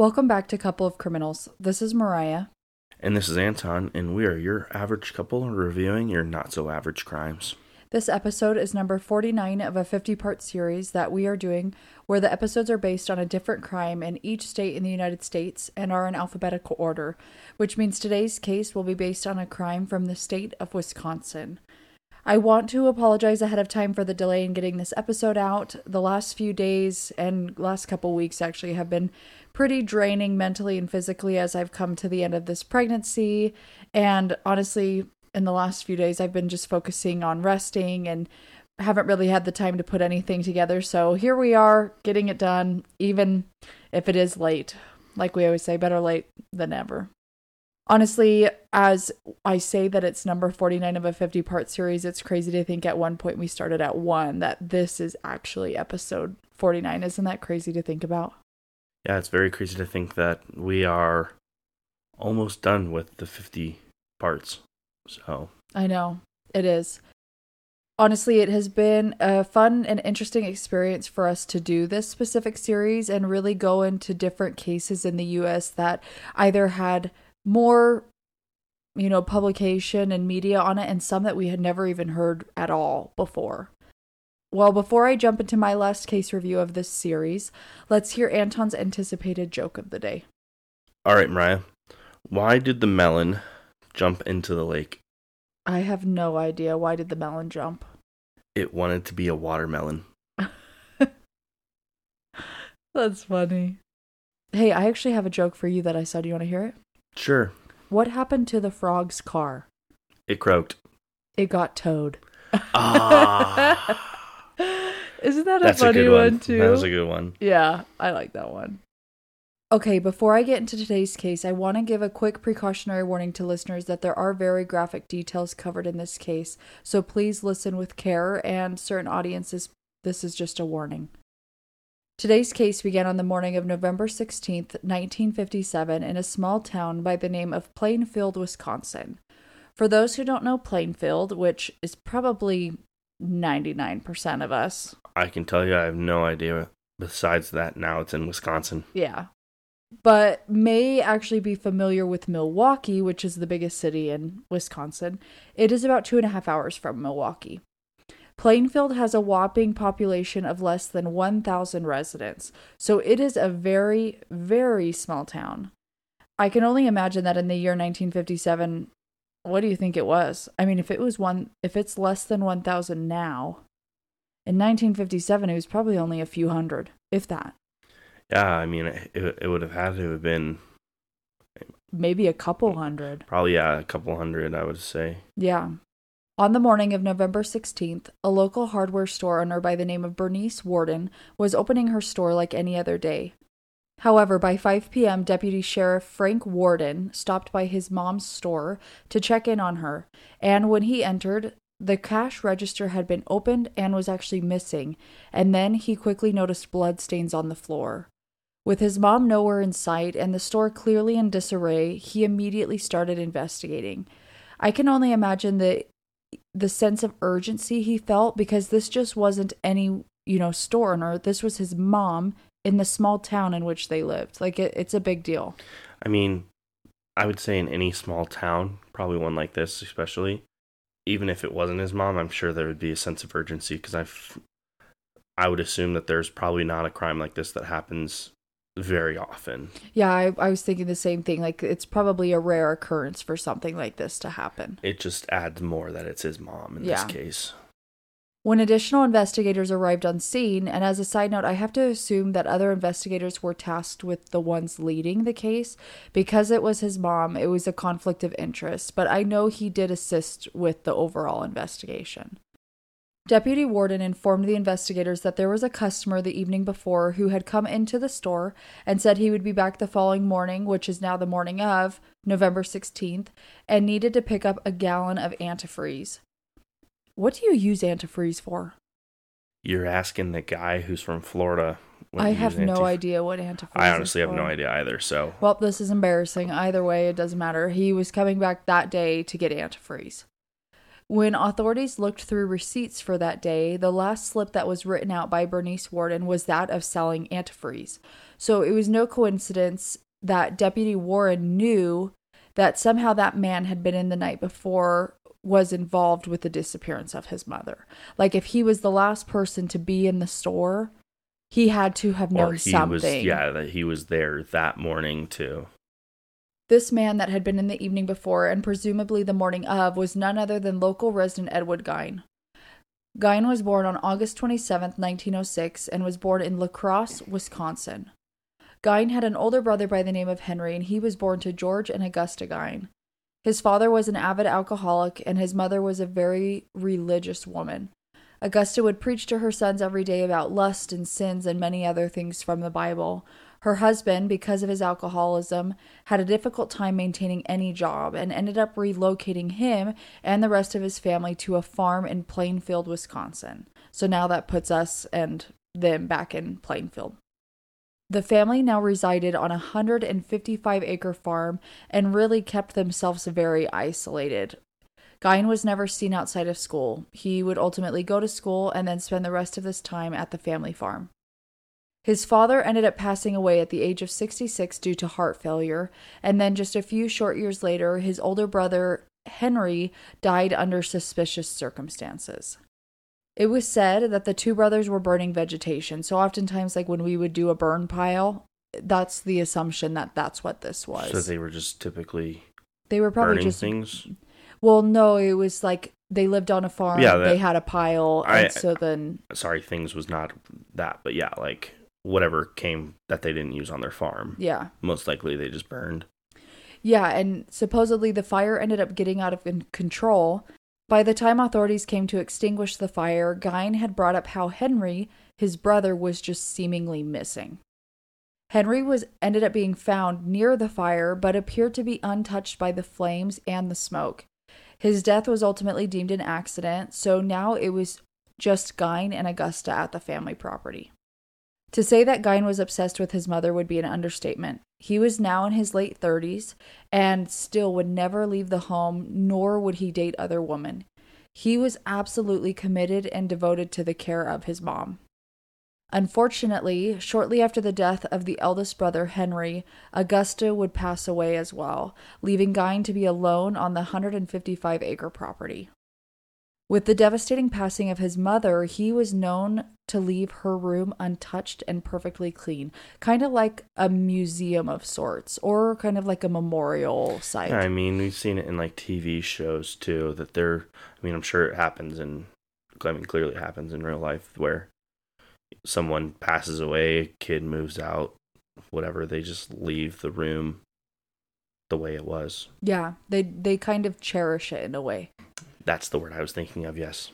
Welcome back to Couple of Criminals. This is Mariah. And this is Anton, and we are your average couple reviewing your not so average crimes. This episode is number 49 of a 50 part series that we are doing, where the episodes are based on a different crime in each state in the United States and are in alphabetical order, which means today's case will be based on a crime from the state of Wisconsin. I want to apologize ahead of time for the delay in getting this episode out. The last few days and last couple weeks actually have been pretty draining mentally and physically as I've come to the end of this pregnancy. And honestly, in the last few days, I've been just focusing on resting and haven't really had the time to put anything together. So here we are getting it done, even if it is late. Like we always say, better late than never. Honestly, as I say that it's number 49 of a 50 part series, it's crazy to think at one point we started at one that this is actually episode 49. Isn't that crazy to think about? Yeah, it's very crazy to think that we are almost done with the 50 parts. So, I know it is. Honestly, it has been a fun and interesting experience for us to do this specific series and really go into different cases in the US that either had more, you know, publication and media on it and some that we had never even heard at all before. Well, before I jump into my last case review of this series, let's hear Anton's anticipated joke of the day. all right, Mariah. Why did the melon jump into the lake? I have no idea. Why did the melon jump? It wanted to be a watermelon. That's funny. Hey, I actually have a joke for you that I saw. Do you want to hear it? Sure, What happened to the frog's car? it croaked. It got towed. Ah, Isn't that a that's a funny good one, one. too? That was a good one. Yeah, I like that one. Okay, before I get into today's case, I want to give a quick precautionary warning to listeners that there are very graphic details covered in this case, so please listen with care, and certain audiences, this is just a warning. Today's case began on the morning of November 16th, 1957, in a small town by the name of Plainfield, Wisconsin. For those who don't know Plainfield, which is probably 99% of us, I can tell you, I have no idea. Besides that, now it's in Wisconsin. Yeah. But may actually be familiar with Milwaukee, which is the biggest city in Wisconsin. It is about two and a half hours from Milwaukee. Plainfield has a whopping population of less than 1,000 residents, so it is a very, very small town. I can only imagine that in the year 1957, what do you think it was? I mean, if it was one, if it's less than 1,000 now, in 1957, it was probably only a few hundred, if that. Yeah, I mean, it, it, it would have had to have been maybe a couple mm, hundred. probably, yeah, a couple hundred, I would say. Yeah. On the morning of November 16th, a local hardware store owner by the name of Bernice Warden was opening her store like any other day. However, by 5 p.m., Deputy Sheriff Frank Warden stopped by his mom's store to check in on her, and when he entered, the cash register had been opened and was actually missing, and then he quickly noticed bloodstains on the floor. With his mom nowhere in sight and the store clearly in disarray, he immediately started investigating. I can only imagine the the sense of urgency he felt because this just wasn't any, you know, store owner. This was his mom in the small town in which they lived. Like it, it's a big deal. I mean, I would say in any small town, probably one like this, especially, even if it wasn't his mom, I'm sure there would be a sense of urgency because I, I would assume that there's probably not a crime like this that happens very often. Yeah, I, I was thinking the same thing. Like it's probably a rare occurrence for something like this to happen. It just adds more that it's his mom in Yeah. this case. When additional investigators arrived on scene, and as a side note, I have to assume that other investigators were tasked with the ones leading the case. Because it was his mom, it was a conflict of interest, but I know he did assist with the overall investigation. Deputy Warden informed the investigators that there was a customer the evening before who had come into the store and said he would be back the following morning, which is now the morning of November 16th, and needed to pick up a gallon of antifreeze. What do you use antifreeze for? You're asking the guy who's from Florida. I have uses no idea what antifreeze I honestly have no idea either. So Well, this is embarrassing. Either way, it doesn't matter. He was coming back that day to get antifreeze. When authorities looked through receipts for that day, the last slip that was written out by Bernice Warden was that of selling antifreeze. So it was no coincidence that Deputy Warden knew that somehow that man had been in the night before was involved with the disappearance of his mother. Like if he was the last person to be in the store, he had to have known something. was yeah that he was there that morning too. This man that had been in the evening before and presumably the morning of was none other than local resident Edward Gein. Gein was born on August 27, 1906, and was born in La Crosse, Wisconsin. Gein had an older brother by the name of Henry, and he was born to George and Augusta Gein. His father was an avid alcoholic, and his mother was a very religious woman. Augusta would preach to her sons every day about lust and sins and many other things from the Bible. Her husband, because of his alcoholism, had a difficult time maintaining any job and ended up relocating him and the rest of his family to a farm in Plainfield, Wisconsin. So now that puts us and them back in Plainfield. The family now resided on a 155 acre farm and really kept themselves very isolated. Gein was never seen outside of school. He would ultimately go to school and then spend the rest of his time at the family farm. His father ended up passing away at the age of 66 due to heart failure, and then just a few short years later, his older brother, Henry, died under suspicious circumstances. It was said that the two brothers were burning vegetation, so oftentimes, like when we would do a burn pile, that's the assumption that that's what this was. So they were just typically they were probably burning just things. well, no, it was like they lived on a farm. Yeah, that- they had a pile, I- and so then Sorry, things was not that, but yeah, like whatever came that they didn't use on their farm. yeah, Most likely they just burned. Yeah, and supposedly the fire ended up getting out of control. By the time authorities came to extinguish the fire, Gein had brought up how Henry, his brother, was just seemingly missing. Henry was ended up being found near the fire, but appeared to be untouched by the flames and the smoke. His death was ultimately deemed an accident, so now it was just Gein and Augusta at the family property. To say that Gein was obsessed with his mother would be an understatement. He was now in his late 30s and still would never leave the home, nor would he date other women. He was absolutely committed and devoted to the care of his mom. Unfortunately, shortly after the death of the eldest brother, Henry, Augusta would pass away as well, leaving Gein to be alone on the 155 acre property. With the devastating passing of his mother, he was known to leave her room untouched and perfectly clean, kind of like a museum of sorts, or kind of like a memorial site. I mean, we've seen it in like TV shows too. That they're, I mean, I'm sure it happens in, I mean, clearly it happens in real life where someone passes away, kid moves out, whatever. They just leave the room the way it was. Yeah, they they kind of cherish it in a way. That's the word I was thinking of. Yes.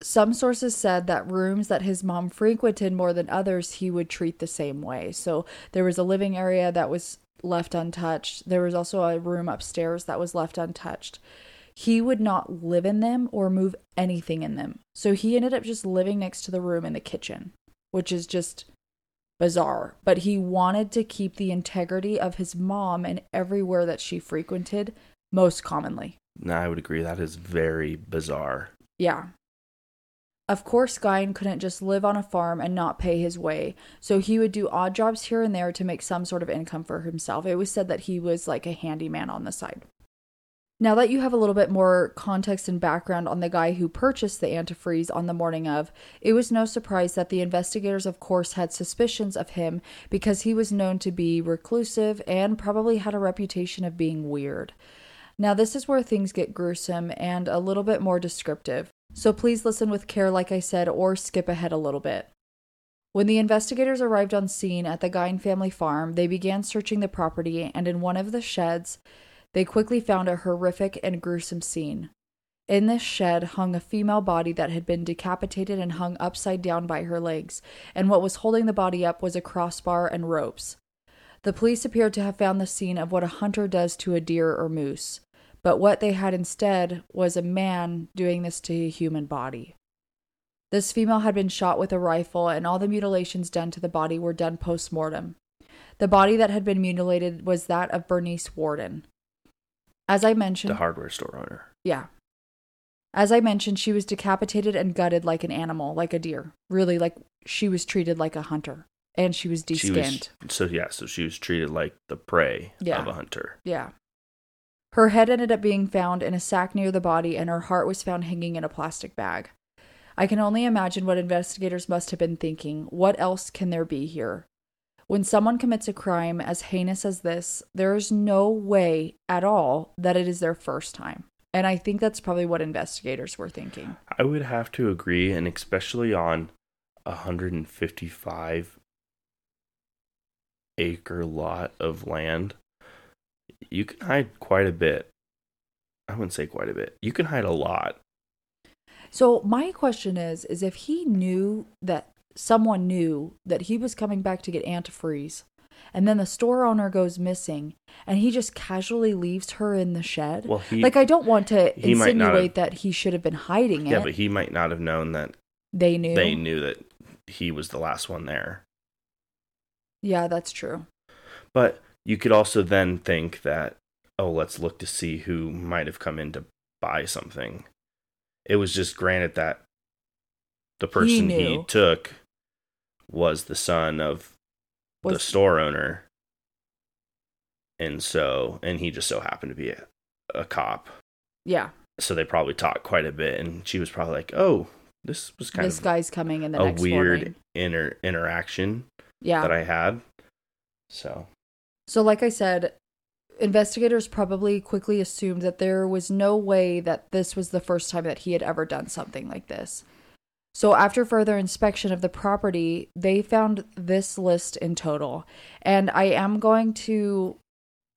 Some sources said that rooms that his mom frequented more than others, he would treat the same way. So there was a living area that was left untouched. There was also a room upstairs that was left untouched. He would not live in them or move anything in them. So he ended up just living next to the room in the kitchen, which is just bizarre. But he wanted to keep the integrity of his mom and everywhere that she frequented, most commonly. No, I would agree. That is very bizarre. Yeah. Of course, Gein couldn't just live on a farm and not pay his way, so he would do odd jobs here and there to make some sort of income for himself. It was said that he was like a handyman on the side. Now that you have a little bit more context and background on the guy who purchased the antifreeze on the morning of, it was no surprise that the investigators, of course, had suspicions of him because he was known to be reclusive and probably had a reputation of being weird. Now, this is where things get gruesome and a little bit more descriptive, so please listen with care, like I said, or skip ahead a little bit. When the investigators arrived on scene at the Gein family farm, they began searching the property, and in one of the sheds, they quickly found a horrific and gruesome scene. In this shed hung a female body that had been decapitated and hung upside down by her legs, and what was holding the body up was a crossbar and ropes. The police appeared to have found the scene of what a hunter does to a deer or moose, but what they had instead was a man doing this to a human body. This female had been shot with a rifle, and all the mutilations done to the body were done post mortem. The body that had been mutilated was that of Bernice Warden. As I mentioned, The hardware store owner. yeah. As I mentioned, she was decapitated and gutted like an animal, like a deer. Really, like she was treated like a hunter. And she was She deskinned. was so yeah, so she was treated like the prey Yeah. of a hunter. Yeah. Her head ended up being found in a sack near the body, and her heart was found hanging in a plastic bag. I can only imagine what investigators must have been thinking. What else can there be here? When someone commits a crime as heinous as this, there is no way at all that it is their first time. And I think that's probably what investigators were thinking. I would have to agree, and especially on a 155 acre lot of land, you can hide quite a bit. I wouldn't say quite a bit. You can hide a lot. So my question is is if he knew that someone knew that he was coming back to get antifreeze and then the store owner goes missing and he just casually leaves her in the shed. Well, he like I don't want to he insinuate have- that he should have been hiding it. yeah, but he might not have known that they knew. they knew that he was the last one there. Yeah, that's true. But you could also then think that, oh, let's look to see who might have come in to buy something. It was just granted that the person he, knew. took was the son of the store owner. And so, and he just so happened to be a, a cop. Yeah. So they probably talked quite a bit. And she was probably like, oh, this was kind This of guy's coming in the a next weird morning. inter- interaction Yeah. that I had. So, So, like I said, investigators probably quickly assumed that there was no way that this was the first time that he had ever done something like this. So, after further inspection of the property, they found this list in total. And I am going to,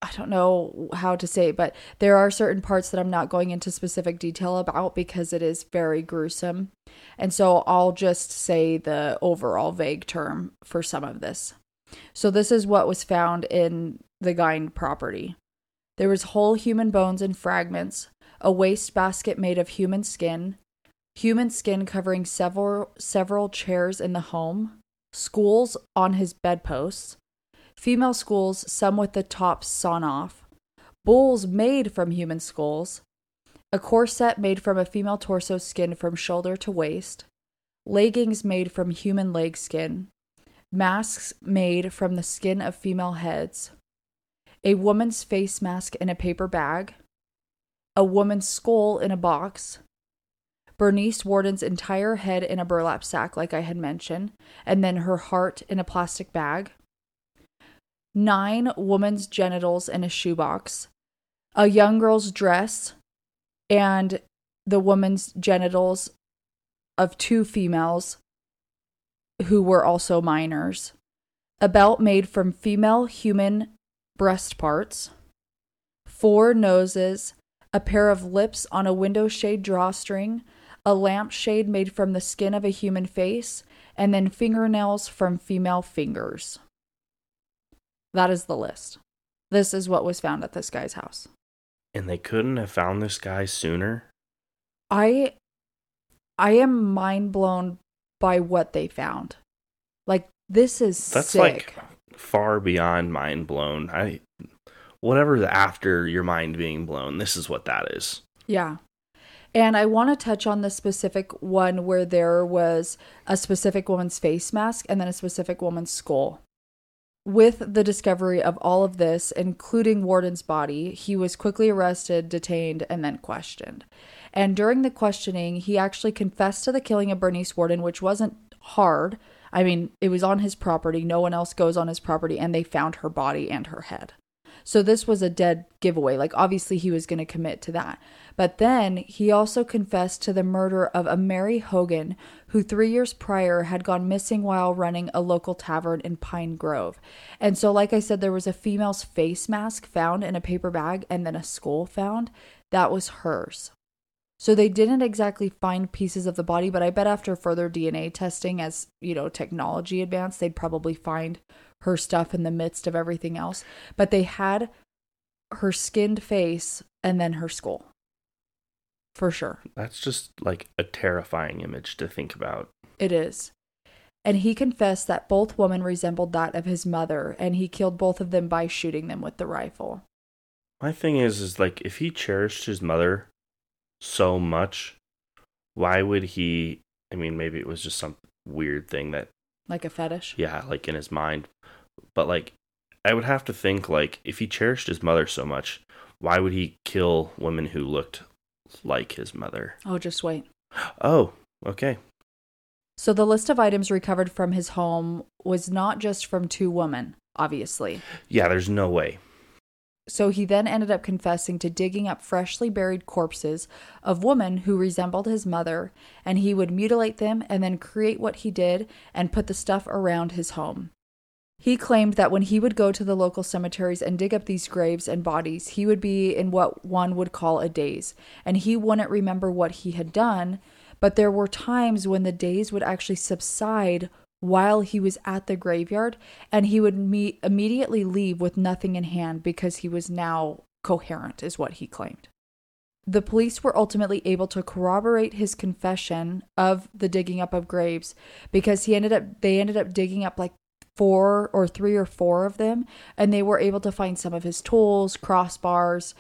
I don't know how to say it, but there are certain parts that I'm not going into specific detail about because it is very gruesome. And so I'll just say the overall vague term for some of this. So this is what was found in the Gein property. There was whole human bones and fragments, a waste basket made of human skin, human skin covering several several chairs in the home, schools on his bedposts, female schools, some with the tops sawn off, bowls made from human skulls, a corset made from a female torso skin from shoulder to waist, leggings made from human leg skin, masks made from the skin of female heads, a woman's face mask in a paper bag, a woman's skull in a box, Bernice Warden's entire head in a burlap sack, like I had mentioned, and then her heart in a plastic bag, nine woman's genitals in a shoebox, a young girl's dress, and the woman's genitals of two females who were also minors, a belt made from female human breast parts, four noses, a pair of lips on a window shade drawstring, a lampshade made from the skin of a human face, and then fingernails from female fingers. That is the list. This is what was found at this guy's house. and they couldn't have found this guy sooner. I I am mind blown by what they found. Like this is That's sick. like far beyond mind blown. I whatever's after your mind being blown, this is what that is. Yeah. And I want to touch on the specific one where there was a specific woman's face mask and then a specific woman's skull. With the discovery of all of this, including Warden's body, he was quickly arrested, detained, and then questioned. And during the questioning, he actually confessed to the killing of Bernice Warden, which wasn't hard. I mean, it was on his property. No one else goes on his property, and they found her body and her head. So this was a dead giveaway. Like, obviously, he was going to commit to that. But then he also confessed to the murder of a Mary Hogan, who three years prior had gone missing while running a local tavern in Pine Grove. And so, like I said, there was a female's face mask found in a paper bag and then a skull found. That was hers. So they didn't exactly find pieces of the body, but I bet after further DNA testing, as you know, technology advanced, they'd probably find her stuff in the midst of everything else. But they had her skinned face and then her skull. For sure. That's just like a terrifying image to think about. It is. And he confessed that both women resembled that of his mother, and he killed both of them by shooting them with the rifle. My thing is is like if he cherished his mother so much, why would he? I mean, maybe it was just some weird thing that, Like a fetish. yeah, like in his mind. But like, I would have to think like if he cherished his mother so much, why would he kill women who looked like his mother? Oh, just wait. Oh, okay. So the list of items recovered from his home was not just from two women, obviously. Yeah, there's no way. So he then ended up confessing to digging up freshly buried corpses of women who resembled his mother, and he would mutilate them and then create what he did and put the stuff around his home. He claimed that when he would go to the local cemeteries and dig up these graves and bodies, he would be in what one would call a daze, and he wouldn't remember what he had done, but there were times when the daze would actually subside while he was at the graveyard and he would me- immediately leave with nothing in hand because he was now coherent is what he claimed. The police were ultimately able to corroborate his confession of the digging up of graves because he ended up they ended up digging up like four or three or four of them and they were able to find some of his tools crossbars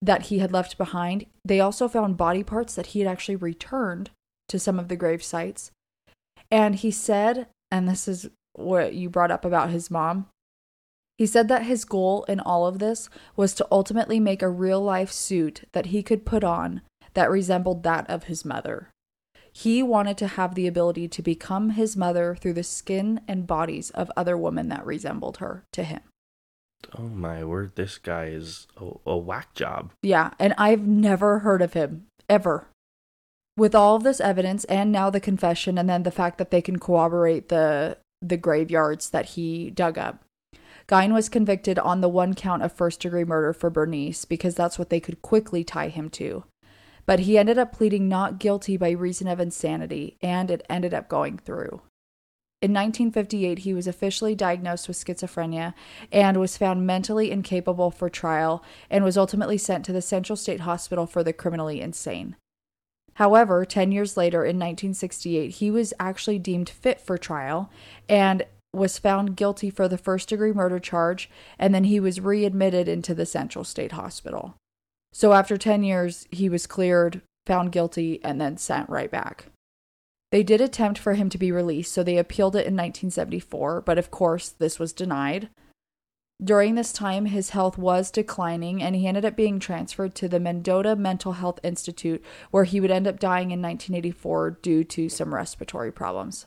that he had left behind they also found body parts that he had actually returned to some of the grave sites and he said, and this is what you brought up about his mom, he said that his goal in all of this was to ultimately make a real life suit that he could put on that resembled that of his mother. He wanted to have the ability to become his mother through the skin and bodies of other women that resembled her to him. Oh my word, this guy is a, a whack job. Yeah, and I've never heard of him ever. With all of this evidence and now the confession and then the fact that they can corroborate the the graveyards that he dug up. Gein was convicted on the one count of first degree murder for Bernice because that's what they could quickly tie him to. But he ended up pleading not guilty by reason of insanity and it ended up going through. In 1958, he was officially diagnosed with schizophrenia and was found mentally incapable for trial and was ultimately sent to the Central State Hospital for the criminally insane. However, 10 years later in 1968, he was actually deemed fit for trial and was found guilty for the first degree murder charge, and then he was readmitted into the Central State Hospital. So after 10 years, he was cleared, found guilty, and then sent right back. They did attempt for him to be released, so they appealed it in 1974, but of course, this was denied. During this time, his health was declining, and he ended up being transferred to the Mendota Mental Health Institute, where he would end up dying in 1984 due to some respiratory problems.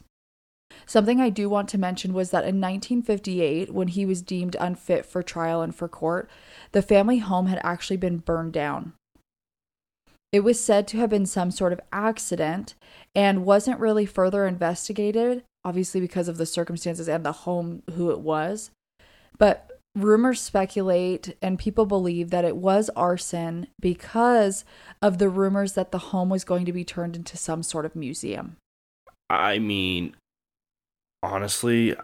Something I do want to mention was that in 1958, when he was deemed unfit for trial and for court, the family home had actually been burned down. It was said to have been some sort of accident and wasn't really further investigated, obviously because of the circumstances and the home who it was. But rumors speculate and people believe that it was arson because of the rumors that the home was going to be turned into some sort of museum. I mean, honestly,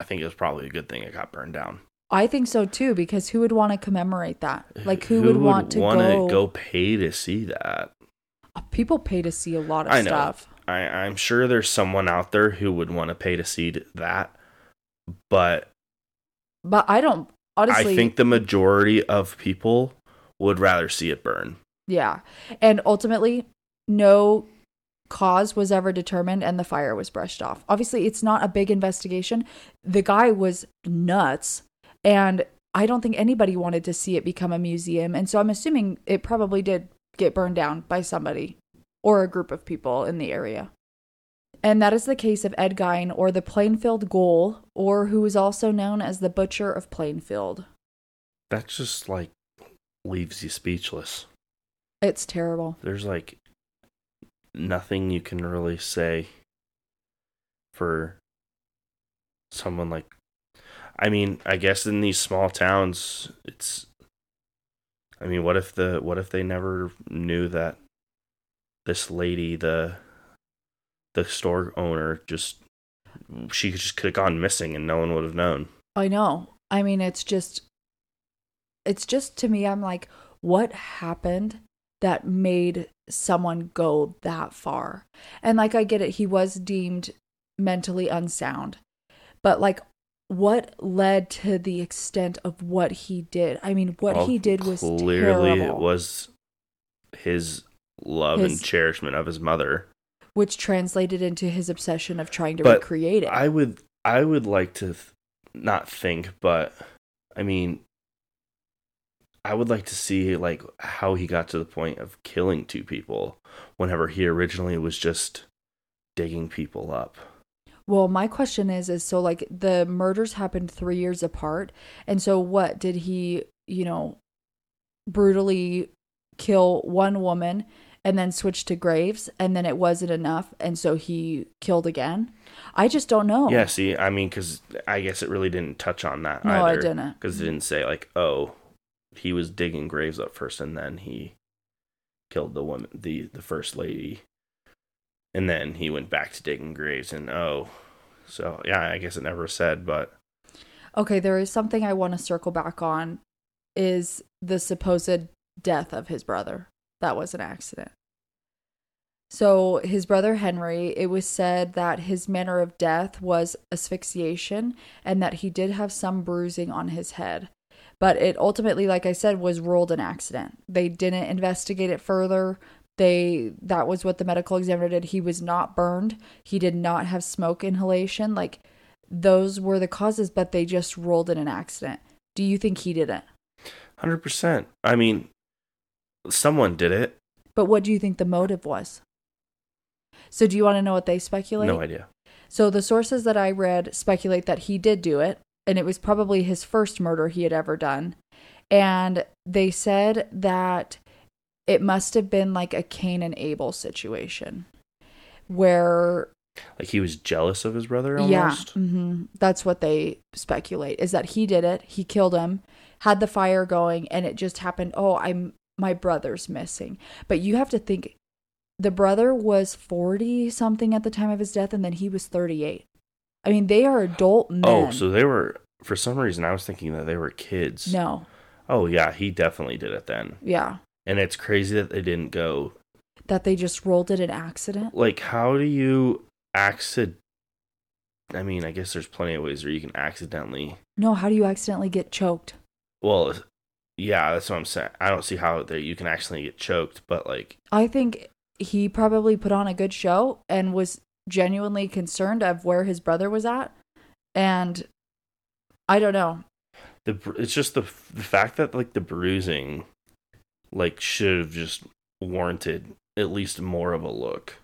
I think it was probably a good thing it got burned down. I think so too because who would want to commemorate that? Like who, would, want to go, go pay to see that? Uh, people pay to see a lot of I know. stuff. I, I'm sure there's someone out there who would want to pay to see that, but But I don't honestly I think the majority of people would rather see it burn. Yeah. And ultimately, no cause was ever determined and the fire was brushed off. Obviously, it's not a big investigation. The guy was nuts. And I don't think anybody wanted to see it become a museum. And so I'm assuming it probably did get burned down by somebody or a group of people in the area. And that is the case of Ed Gein, or the Plainfield Ghoul, or who is also known as the Butcher of Plainfield. That just like leaves you speechless. It's terrible. There's like nothing you can really say for someone like I mean, I guess in these small towns it's I mean, what if the what if they never knew that this lady, the the store owner just she just could have gone missing and no one would have known. I know. I mean, it's just, it's just to me, I'm like, what happened that made someone go that far? And like, I get it, he was deemed mentally unsound, but like, what led to the extent of what he did? I mean, what Well, he did was clearly terrible. it was his love His- and cherishment of his mother. which translated into his obsession of trying to But recreate it. I would I would like to th- not think, but I mean I would like to see like how he got to the point of killing two people whenever he originally was just digging people up. Well, my question is is so like the murders happened 3 years apart and so what did he, you know, brutally kill one woman and then switch to graves and then it wasn't enough and so he killed again? I just don't know. Yeah, see, I mean cuz I guess it really didn't touch on that No, I either. didn't. Cuz it didn't say like, "Oh, he was digging graves up first and then he killed the woman the the first lady." And then he went back to digging graves and oh. So, yeah, I guess it never said, but Okay, there is something I want to circle back on is the supposed death of his brother. That was an accident. So, his brother Henry, it was said that his manner of death was asphyxiation and that he did have some bruising on his head. But it ultimately, like I said, was ruled an accident. They didn't investigate it further. They that was what the medical examiner did. He was not burned. He did not have smoke inhalation. Like those were the causes, but they just ruled it an accident. Do you think he did it? 100%. I mean, someone did it. But what do you think the motive was? So do you want to know what they speculate? No idea. So the sources that I read speculate that he did do it, and it was probably his first murder he had ever done. And they said that it must have been like a Cain and Abel situation where Like he was jealous of his brother Yeah, almost. hmm that's what they speculate is that he did it. He killed him, had the fire going, and it just happened. Oh, I'm my brother's missing. But you have to think, the brother was forty something at the time of his death, and then he was thirty eight. I mean, they are adult oh, men. Oh, so they were for some reason I was thinking that they were kids. no, Oh yeah, he definitely did it then. yeah, And it's crazy that they didn't go that they just rolled it an accident. like how do you accident I mean, I guess there's plenty of ways where you can accidentally No, how do you accidentally get choked? well, yeah, that's what I'm saying. I don't see how that you can actually get choked, but like I think he probably put on a good show and was genuinely concerned of where his brother was at. And I don't know. the it's just the the fact that like the bruising like should have just warranted at least more of a look.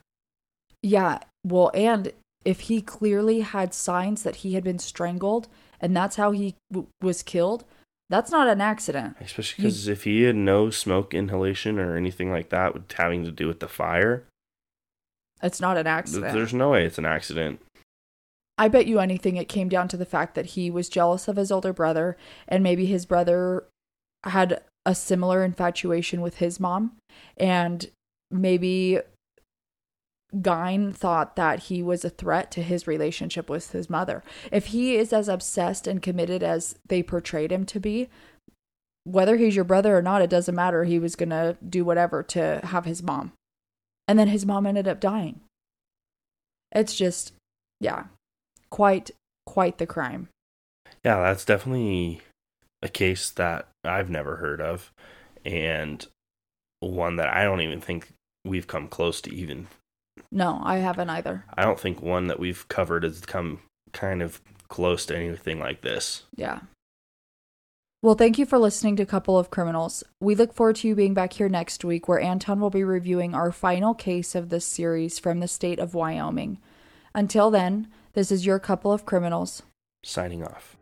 Yeah. Well, and if he clearly had signs that he had been strangled and that's how he w- was killed, that's not an accident. Especially because if he had no smoke inhalation or anything like that having to do with the fire, It's not an accident. there's no way it's an accident. I bet you anything it came down to the fact that he was jealous of his older brother and maybe his brother had a similar infatuation with his mom and maybe Gein thought that he was a threat to his relationship with his mother. If he is as obsessed and committed as they portrayed him to be, whether he's your brother or not, it doesn't matter. He was going to do whatever to have his mom. And then his mom ended up dying. It's just, yeah, quite, quite the crime. Yeah, that's definitely a case that I've never heard of, and one that I don't even think we've come close to even. No, I haven't either. I don't think one that we've covered has come kind of close to anything like this. Yeah. Well, thank you for listening to Couple of Criminals. We look forward to you being back here next week where Anton will be reviewing our final case of this series from the state of Wyoming. Until then, this is your Couple of Criminals. Signing off.